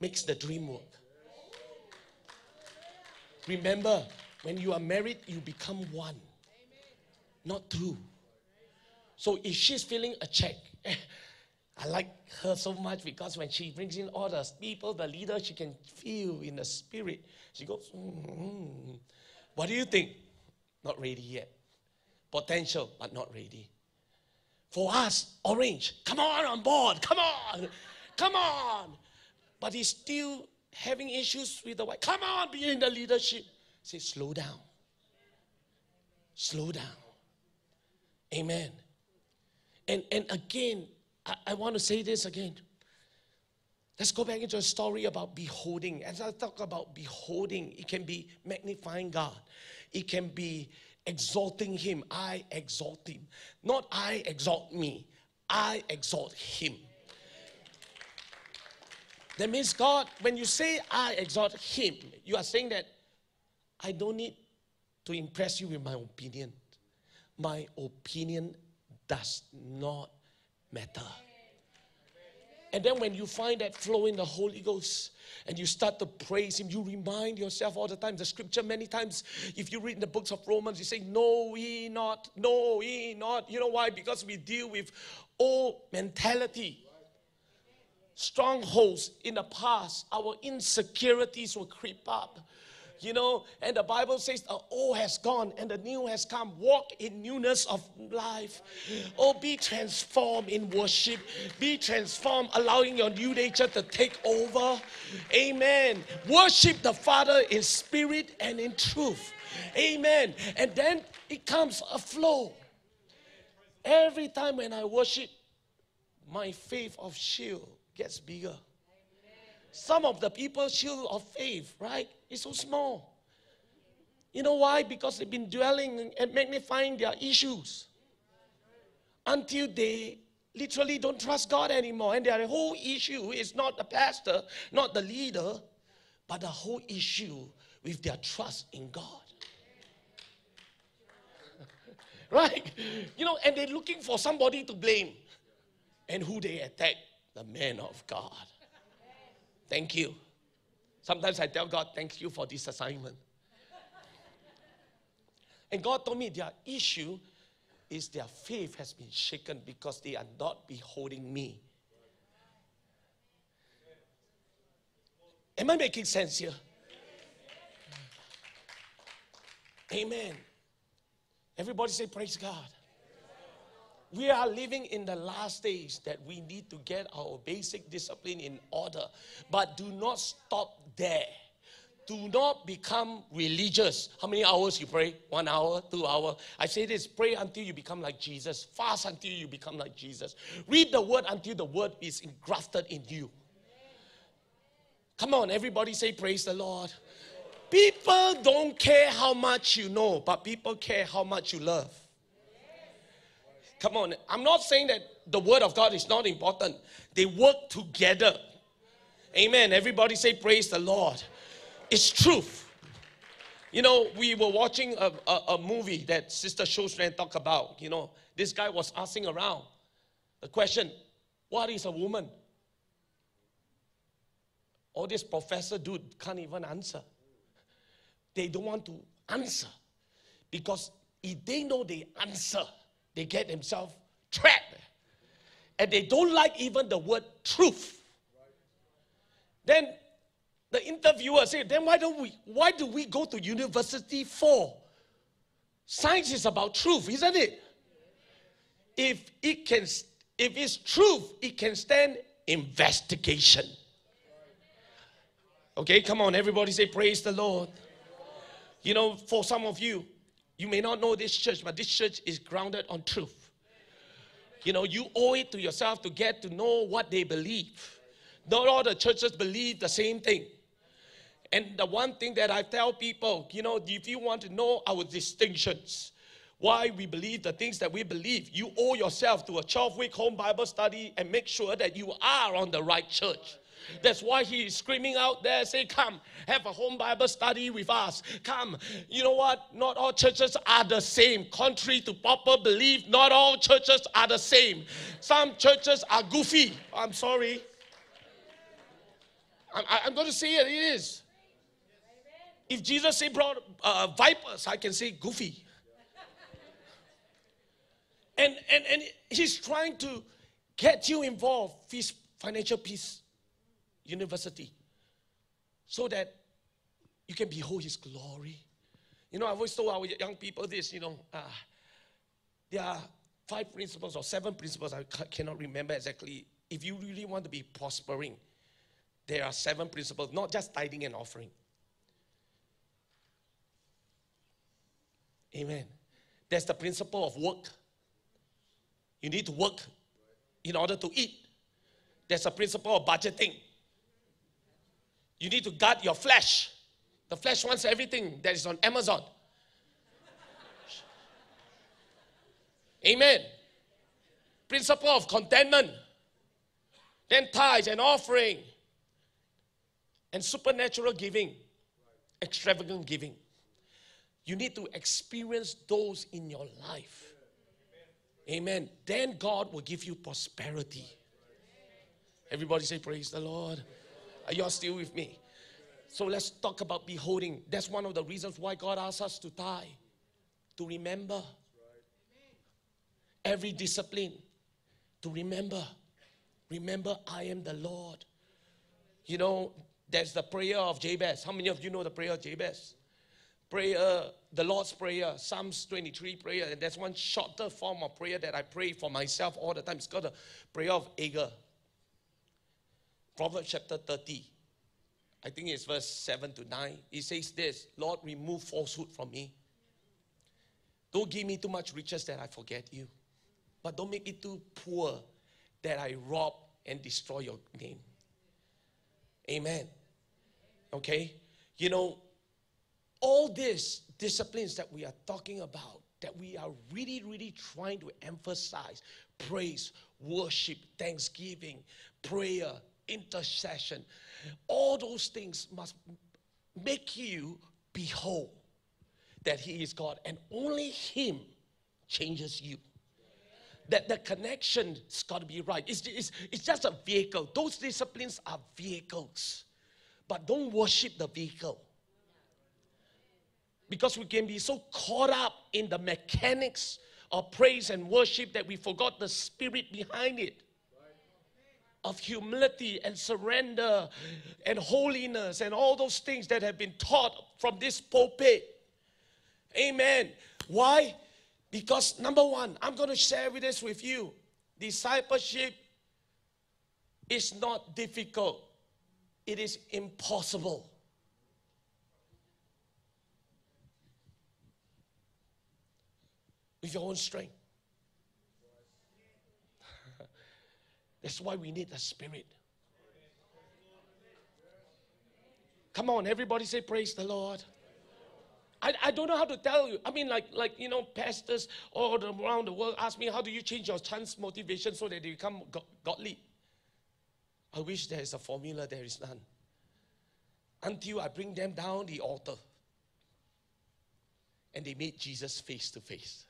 makes the dream work. Remember, when you are married, you become one, not two. So if she's feeling a check, I like her so much because when she brings in all the people, the leader, she can feel in the spirit. She goes, mm-hmm. What do you think? Not ready yet. Potential, but not ready for us, orange. Come on on board. Come on. Come on. But he's still having issues with the wife. Come on, be in the leadership. Say, slow down. Slow down. Amen. And and again, I, I want to say this again. Let's go back into a story about beholding. As I talk about beholding, it can be magnifying God. It can be exalting him. I exalt him. Not I exalt me. I exalt him. That means God, when you say I exalt him, you are saying that I don't need to impress you with my opinion. My opinion does not matter. And then when you find that flow in the Holy Ghost and you start to praise Him, you remind yourself all the time. The scripture, many times, if you read in the books of Romans, you say, No, ye not, no, ye not. You know why? Because we deal with old mentality strongholds in the past, our insecurities will creep up. You know, and the Bible says the old has gone and the new has come. Walk in newness of life. Oh, be transformed in worship. Be transformed, allowing your new nature to take over. Amen. Worship the Father in spirit and in truth. Amen. And then it comes a flow. Every time when I worship, my faith of shield gets bigger. Some of the people's shield of faith, right, is so small. You know why? Because they've been dwelling and magnifying their issues until they literally don't trust God anymore. And their whole issue is not the pastor, not the leader, but the whole issue with their trust in God. right? You know, and they're looking for somebody to blame. And who they attack? The man of God. Thank you. Sometimes I tell God, thank you for this assignment. And God told me their issue is their faith has been shaken because they are not beholding me. Am I making sense here? Amen. Everybody say, Praise God. We are living in the last days that we need to get our basic discipline in order. But do not stop there. Do not become religious. How many hours you pray? One hour, two hour. I say this pray until you become like Jesus. Fast until you become like Jesus. Read the word until the word is engrafted in you. Come on, everybody say, Praise the Lord. People don't care how much you know, but people care how much you love. Come on, I'm not saying that the word of God is not important, they work together. Amen. Everybody say, Praise the Lord. It's truth. You know, we were watching a, a, a movie that Sister Shostran talked about. You know, this guy was asking around the question, What is a woman? All this professor dude can't even answer. They don't want to answer because if they know the answer, they get themselves trapped. And they don't like even the word truth. Then the interviewer said, then why don't we why do we go to university for? Science is about truth, isn't it? If it can if it's truth, it can stand investigation. Okay, come on, everybody say praise the Lord. You know, for some of you, you may not know this church, but this church is grounded on truth. You know, you owe it to yourself to get to know what they believe. Not all the churches believe the same thing. And the one thing that I tell people, you know, if you want to know our distinctions, why we believe the things that we believe, you owe yourself to a 12 week home Bible study and make sure that you are on the right church. That's why he is screaming out there, say, Come, have a home Bible study with us. Come. You know what? Not all churches are the same. Contrary to proper belief, not all churches are the same. Some churches are goofy. I'm sorry. I'm, I'm going to say it, it is. If Jesus said brought uh, vipers, I can say goofy. And, and, and he's trying to get you involved, his financial peace university so that you can behold his glory. You know, I've always told our young people this, you know, uh, there are five principles or seven principles, I cannot remember exactly. If you really want to be prospering, there are seven principles, not just tithing and offering. Amen. There's the principle of work. You need to work in order to eat. There's a principle of budgeting. You need to guard your flesh. The flesh wants everything that is on Amazon. Amen. Principle of contentment. Then tithes and offering. and supernatural giving, extravagant giving. You need to experience those in your life. Amen. Then God will give you prosperity. Everybody say, Praise the Lord. Are you all still with me? So let's talk about beholding. That's one of the reasons why God asks us to die, to remember every discipline, to remember. Remember, I am the Lord. You know, there's the prayer of Jabez. How many of you know the prayer of Jabez? Prayer, the Lord's Prayer, Psalms 23 prayer, and there's one shorter form of prayer that I pray for myself all the time. It's called the prayer of Agur. Proverbs chapter 30. I think it's verse 7 to 9. It says this Lord, remove falsehood from me. Don't give me too much riches that I forget you. But don't make me too poor that I rob and destroy your name. Amen. Okay? You know, all these disciplines that we are talking about, that we are really, really trying to emphasize praise, worship, thanksgiving, prayer, intercession all those things must make you behold that He is God, and only Him changes you that the connection's got to be right. It's, it's, it's just a vehicle. Those disciplines are vehicles. But don't worship the vehicle. Because we can be so caught up in the mechanics of praise and worship that we forgot the spirit behind it of humility and surrender and holiness and all those things that have been taught from this pulpit. Amen. Why? Because number one, I'm going to share with this with you. Discipleship is not difficult. It is impossible. With your own strength. That's why we need the Spirit. Come on, everybody say, Praise the Lord. I, I don't know how to tell you. I mean, like, like you know, pastors all around the world ask me, how do you change your chance motivation so that they become godly? I wish there is a formula, there is none. Until I bring them down the altar and they meet Jesus face to face.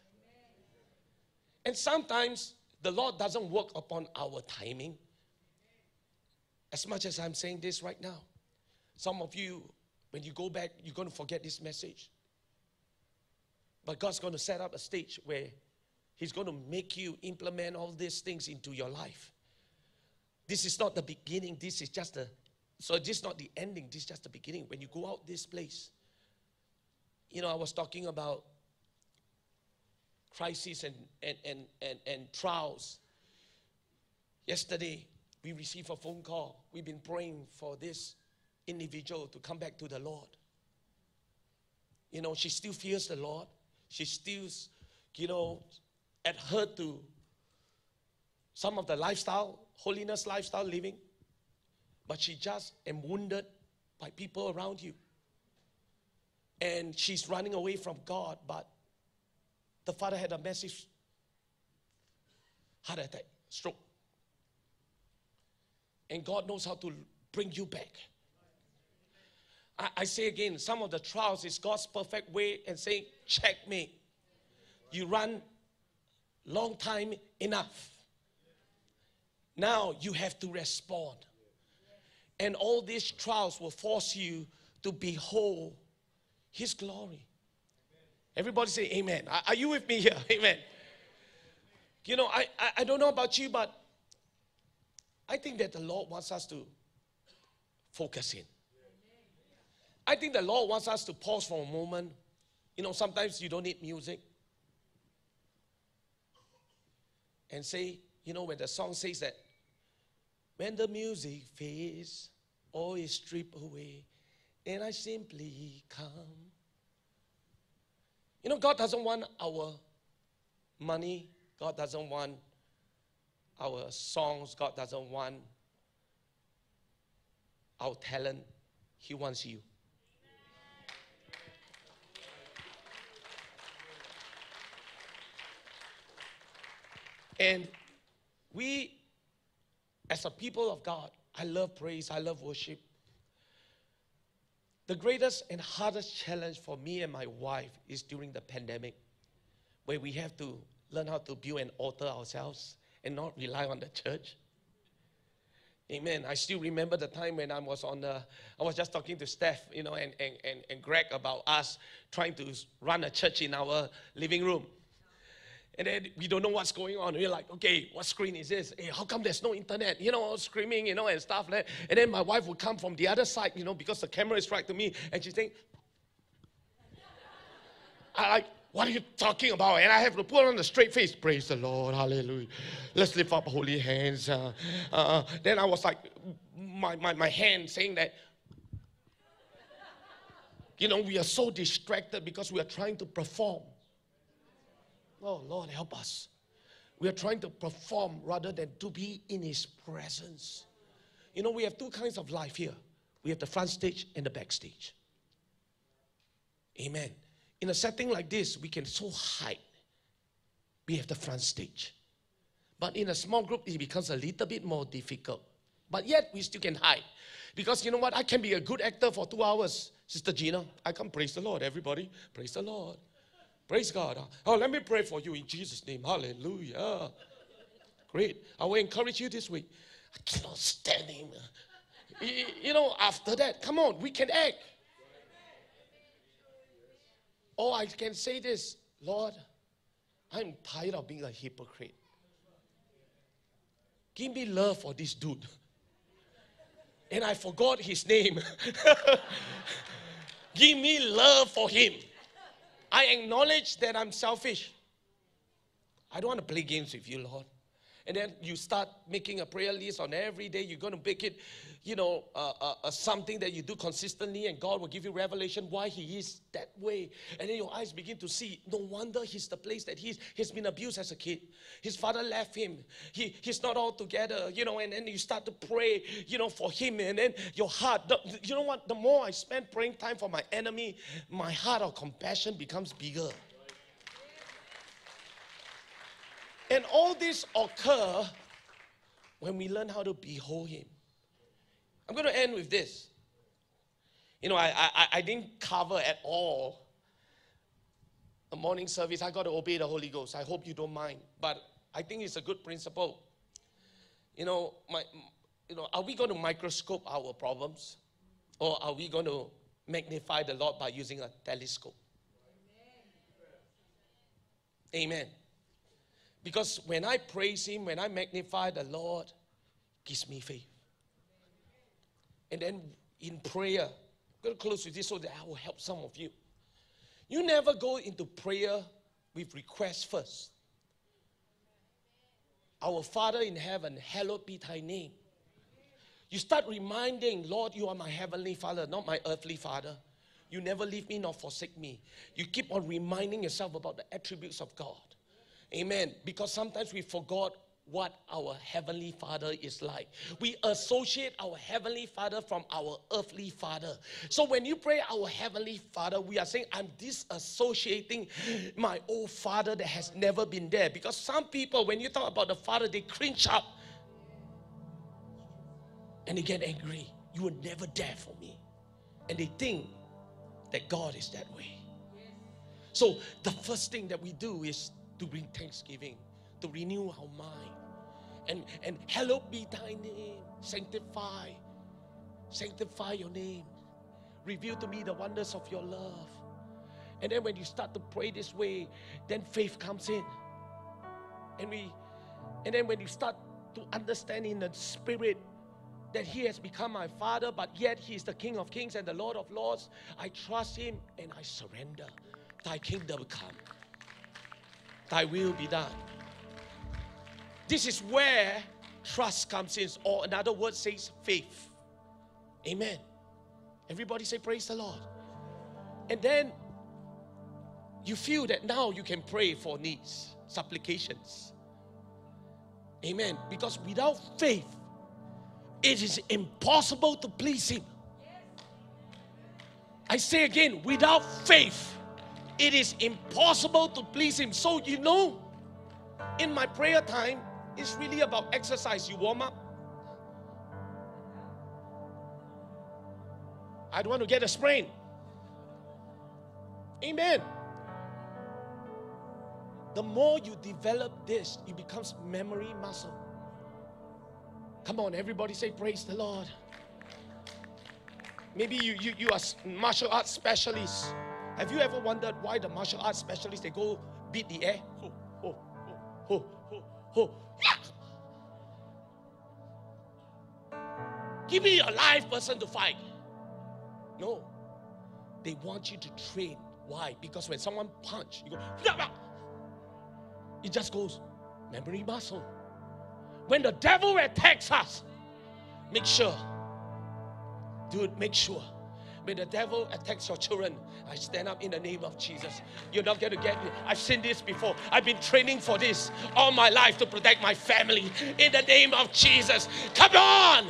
And sometimes the Lord doesn't work upon our timing. As much as I'm saying this right now, some of you, when you go back, you're going to forget this message. But God's going to set up a stage where He's going to make you implement all these things into your life. This is not the beginning, this is just the so this is not the ending, this is just the beginning. When you go out this place, you know, I was talking about crises and, and, and, and, and trials. Yesterday, we received a phone call. We've been praying for this individual to come back to the Lord. You know, she still fears the Lord she still, you know, adhered to some of the lifestyle, holiness lifestyle living, but she just am wounded by people around you. And she's running away from God, but the father had a massive heart attack, stroke. And God knows how to bring you back. I, I say again, some of the trials is God's perfect way and saying, check me. You run long time enough. Now you have to respond. And all these trials will force you to behold His glory. Everybody say amen. Are you with me here? Amen. You know, I, I, I don't know about you, but I think that the Lord wants us to focus in. I think the Lord wants us to pause for a moment. You know, sometimes you don't need music. And say, you know, when the song says that, when the music fades, all is stripped away, and I simply come. You know, God doesn't want our money, God doesn't want our songs, God doesn't want our talent, He wants you. And we, as a people of God, I love praise, I love worship. The greatest and hardest challenge for me and my wife is during the pandemic, where we have to learn how to build an altar ourselves and not rely on the church. Amen. I still remember the time when I was on the, I was just talking to Steph, you know, and, and, and, and Greg about us trying to run a church in our living room. And then we don't know what's going on. We're like, okay, what screen is this? Hey, how come there's no internet? You know, screaming, you know, and stuff like that. And then my wife would come from the other side, you know, because the camera is right to me, and she's saying, I like, what are you talking about? And I have to put on a straight face. Praise the Lord, hallelujah. Let's lift up holy hands. Uh, uh, then I was like, my, my, my hand saying that, you know, we are so distracted because we are trying to perform. Oh, Lord, help us. We are trying to perform rather than to be in His presence. You know, we have two kinds of life here we have the front stage and the backstage. Amen. In a setting like this, we can so hide. We have the front stage. But in a small group, it becomes a little bit more difficult. But yet, we still can hide. Because you know what? I can be a good actor for two hours. Sister Gina, I can praise the Lord, everybody. Praise the Lord. Praise God. Oh, let me pray for you in Jesus' name. Hallelujah. Great. I will encourage you this week. I cannot stand him. You know, after that, come on, we can act. Or I can say this Lord, I'm tired of being a hypocrite. Give me love for this dude. And I forgot his name. Give me love for him. I acknowledge that I'm selfish. I don't want to play games with you, Lord. And then you start making a prayer list on every day. You're going to make it, you know, uh, uh, something that you do consistently, and God will give you revelation why He is that way. And then your eyes begin to see. No wonder He's the place that He's. He's been abused as a kid. His father left him. He, he's not all together, you know. And then you start to pray, you know, for him. And then your heart. The, you know what? The more I spend praying time for my enemy, my heart of compassion becomes bigger. And all this occur when we learn how to behold him. I'm going to end with this. You know, I, I, I didn't cover at all a morning service. I got to obey the Holy Ghost. I hope you don't mind. But I think it's a good principle. You know, my, you know, are we going to microscope our problems? Or are we going to magnify the Lord by using a telescope? Amen. Amen. Because when I praise Him, when I magnify the Lord, gives me faith. And then in prayer, I'm going to close with this so that I will help some of you. You never go into prayer with requests first. Our Father in heaven, hallowed be thy name. You start reminding, Lord, you are my heavenly Father, not my earthly Father. You never leave me nor forsake me. You keep on reminding yourself about the attributes of God. Amen. Because sometimes we forgot what our heavenly father is like. We associate our heavenly father from our earthly father. So when you pray our heavenly father, we are saying, I'm disassociating my old father that has never been there. Because some people, when you talk about the father, they cringe up and they get angry. You were never there for me. And they think that God is that way. So the first thing that we do is to bring thanksgiving, to renew our mind. And, and hallowed be thy name. Sanctify. Sanctify your name. Reveal to me the wonders of your love. And then when you start to pray this way, then faith comes in. And we and then when you start to understand in the spirit that he has become my father, but yet he is the King of Kings and the Lord of Lords, I trust him and I surrender. Thy kingdom come. Thy will be done. This is where trust comes in, or another word says faith. Amen. Everybody say, Praise the Lord. And then you feel that now you can pray for needs, supplications. Amen. Because without faith, it is impossible to please Him. I say again, without faith, it is impossible to please Him. So, you know, in my prayer time, it's really about exercise. You warm up. I don't want to get a sprain. Amen. The more you develop this, it becomes memory muscle. Come on, everybody say, Praise the Lord. Maybe you, you, you are martial arts specialists. Have you ever wondered why the martial arts specialists they go beat the air? Ho, ho, ho, ho, ho, ho. Give me a live person to fight. No. They want you to train. Why? Because when someone punch, you go, it just goes memory muscle. When the devil attacks us, make sure Dude, make sure. When the devil attacks your children, I stand up in the name of Jesus. You're not going to get me. I've seen this before. I've been training for this all my life to protect my family. In the name of Jesus. Come on.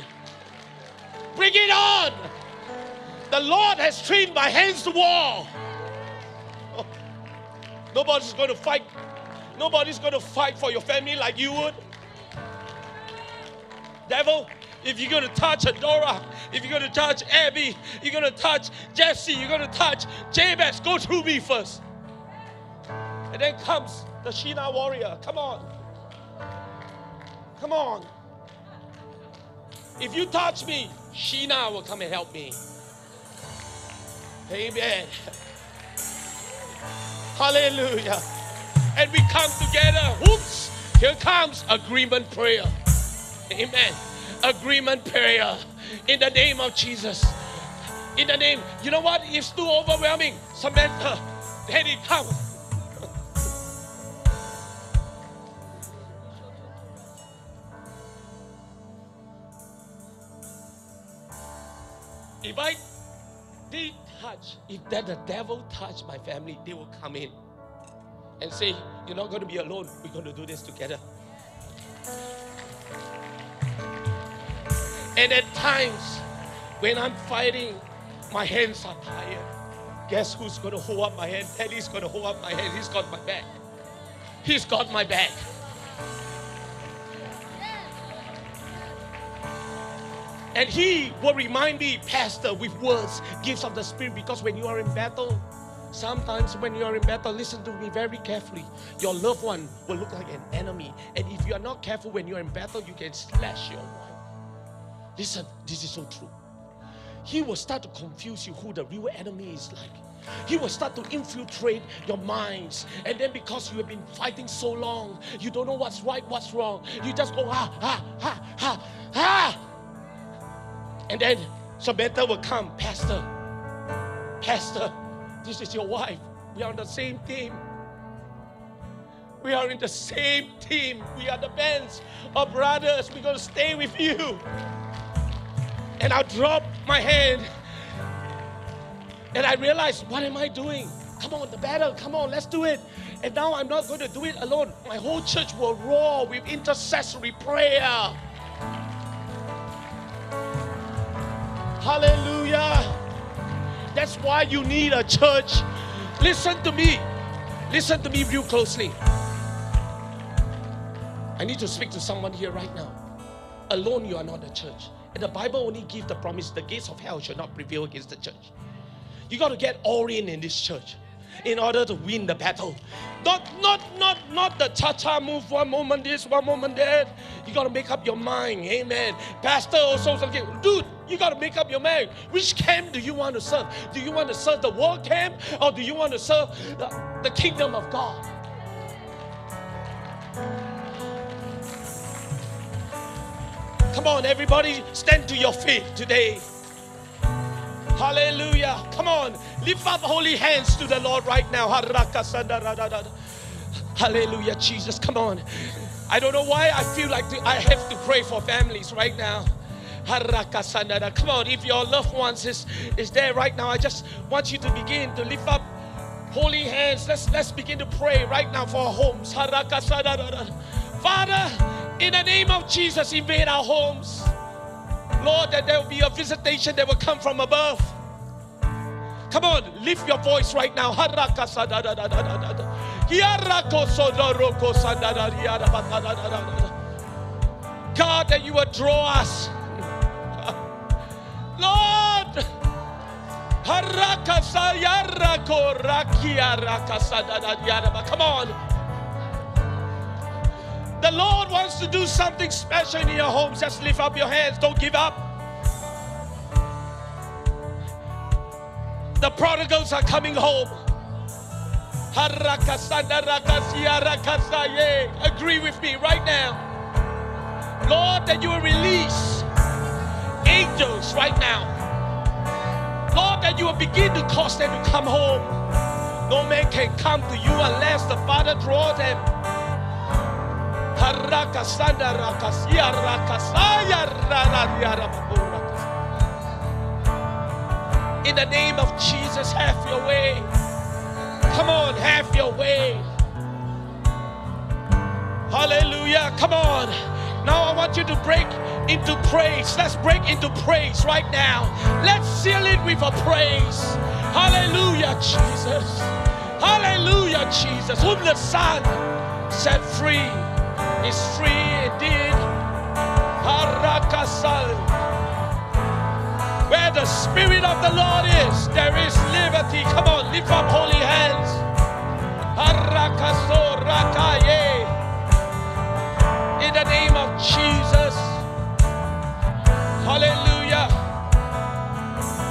Bring it on. The Lord has trained my hands to war. Oh. Nobody's going to fight. Nobody's going to fight for your family like you would. Devil, if you're gonna touch Adora, if you're gonna touch Abby, you're gonna touch Jesse, you're gonna touch Jabez, go through me first. And then comes the Sheena warrior. Come on. Come on. If you touch me, Sheena will come and help me. Amen. Hallelujah. And we come together. Whoops. Here comes agreement prayer. Amen. Agreement prayer in the name of Jesus. In the name, you know what? It's too overwhelming. Samantha, then it comes. If I did touch, if that the devil touched my family, they will come in and say, You're not going to be alone. We're going to do this together. And at times, when I'm fighting, my hands are tired. Guess who's going to hold up my hand? Teddy's going to hold up my hand. He's got my back. He's got my back. And he will remind me, Pastor, with words, gifts of the Spirit, because when you are in battle, sometimes when you are in battle, listen to me very carefully. Your loved one will look like an enemy. And if you are not careful when you're in battle, you can slash your wife. Listen, this is so true. He will start to confuse you who the real enemy is like. He will start to infiltrate your minds. And then because you have been fighting so long, you don't know what's right, what's wrong. You just go, ha, ha, ha, ha, ha. And then Samantha will come, Pastor, Pastor, this is your wife. We are on the same team. We are in the same team. We are the bands of brothers. We're going to stay with you. And I drop my hand. And I realized, what am I doing? Come on, the battle, come on, let's do it. And now I'm not going to do it alone. My whole church will roar with intercessory prayer. Hallelujah. That's why you need a church. Listen to me. Listen to me real closely. I need to speak to someone here right now. Alone, you are not a church. And the Bible only gives the promise the gates of hell shall not prevail against the church. You got to get all in in this church in order to win the battle. Not, not, not, not the cha-cha move. One moment this, one moment that. You got to make up your mind. Amen. Pastor also something. Dude, you got to make up your mind. Which camp do you want to serve? Do you want to serve the world camp or do you want to serve the, the kingdom of God? Come on, everybody, stand to your feet today. Hallelujah. Come on, lift up holy hands to the Lord right now. Hallelujah, Jesus. Come on. I don't know why I feel like I have to pray for families right now. Come on, if your loved ones is, is there right now, I just want you to begin to lift up holy hands. Let's let's begin to pray right now for our homes. Father, in the name of Jesus, invade our homes. Lord, that there will be a visitation that will come from above. Come on, lift your voice right now. God, that you will draw us. Lord, Come on. The Lord wants to do something special in your homes. Just lift up your hands. Don't give up. The prodigals are coming home. Agree with me right now. Lord, that you will release angels right now. Lord, that you will begin to cause them to come home. No man can come to you unless the Father draws them. In the name of Jesus, have your way. Come on, have your way. Hallelujah. Come on. Now I want you to break into praise. Let's break into praise right now. Let's seal it with a praise. Hallelujah, Jesus. Hallelujah, Jesus. Whom the Son set free is free indeed. Harakasal. Where the Spirit of the Lord is, there is liberty. Come on, lift up holy hands. Rakaye. In the name of Jesus. Hallelujah.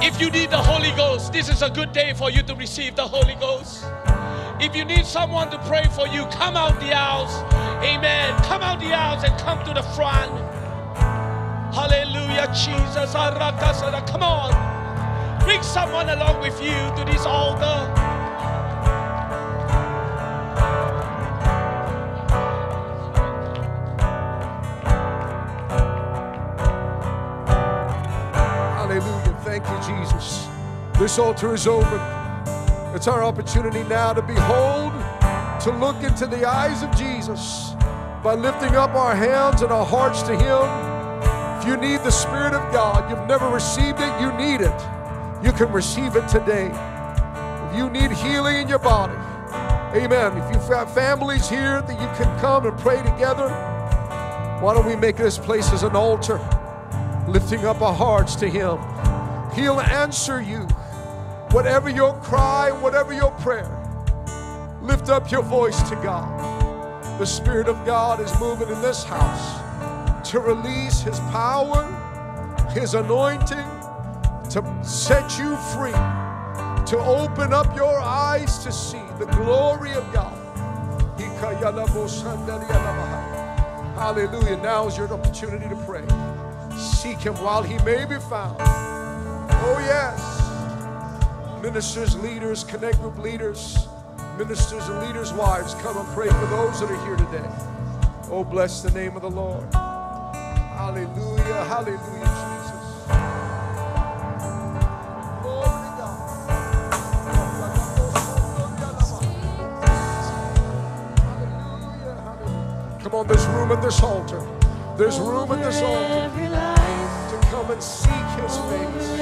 If you need the Holy Ghost, this is a good day for you to receive the Holy Ghost. If you need someone to pray for you, come out the aisles. Amen. Come out the aisles and come to the front. Hallelujah, Jesus. Come on. Bring someone along with you to this altar. Hallelujah. Thank you, Jesus. This altar is open. It's our opportunity now to behold, to look into the eyes of Jesus by lifting up our hands and our hearts to Him. If you need the Spirit of God, you've never received it, you need it. You can receive it today. If you need healing in your body, amen. If you have families here that you can come and pray together, why don't we make this place as an altar? lifting up our hearts to Him. He'll answer you. Whatever your cry, whatever your prayer, lift up your voice to God. The Spirit of God is moving in this house to release His power, His anointing, to set you free, to open up your eyes to see the glory of God. Hallelujah. Now is your opportunity to pray. Seek him while he may be found. Oh, yes. Ministers, leaders, connect group leaders, ministers and leaders' wives. Come and pray for those that are here today. Oh, bless the name of the Lord. Hallelujah. Hallelujah, Jesus. Glory to God. Hallelujah, hallelujah. Come on, there's room at this altar. There's room at this altar to come and seek his face.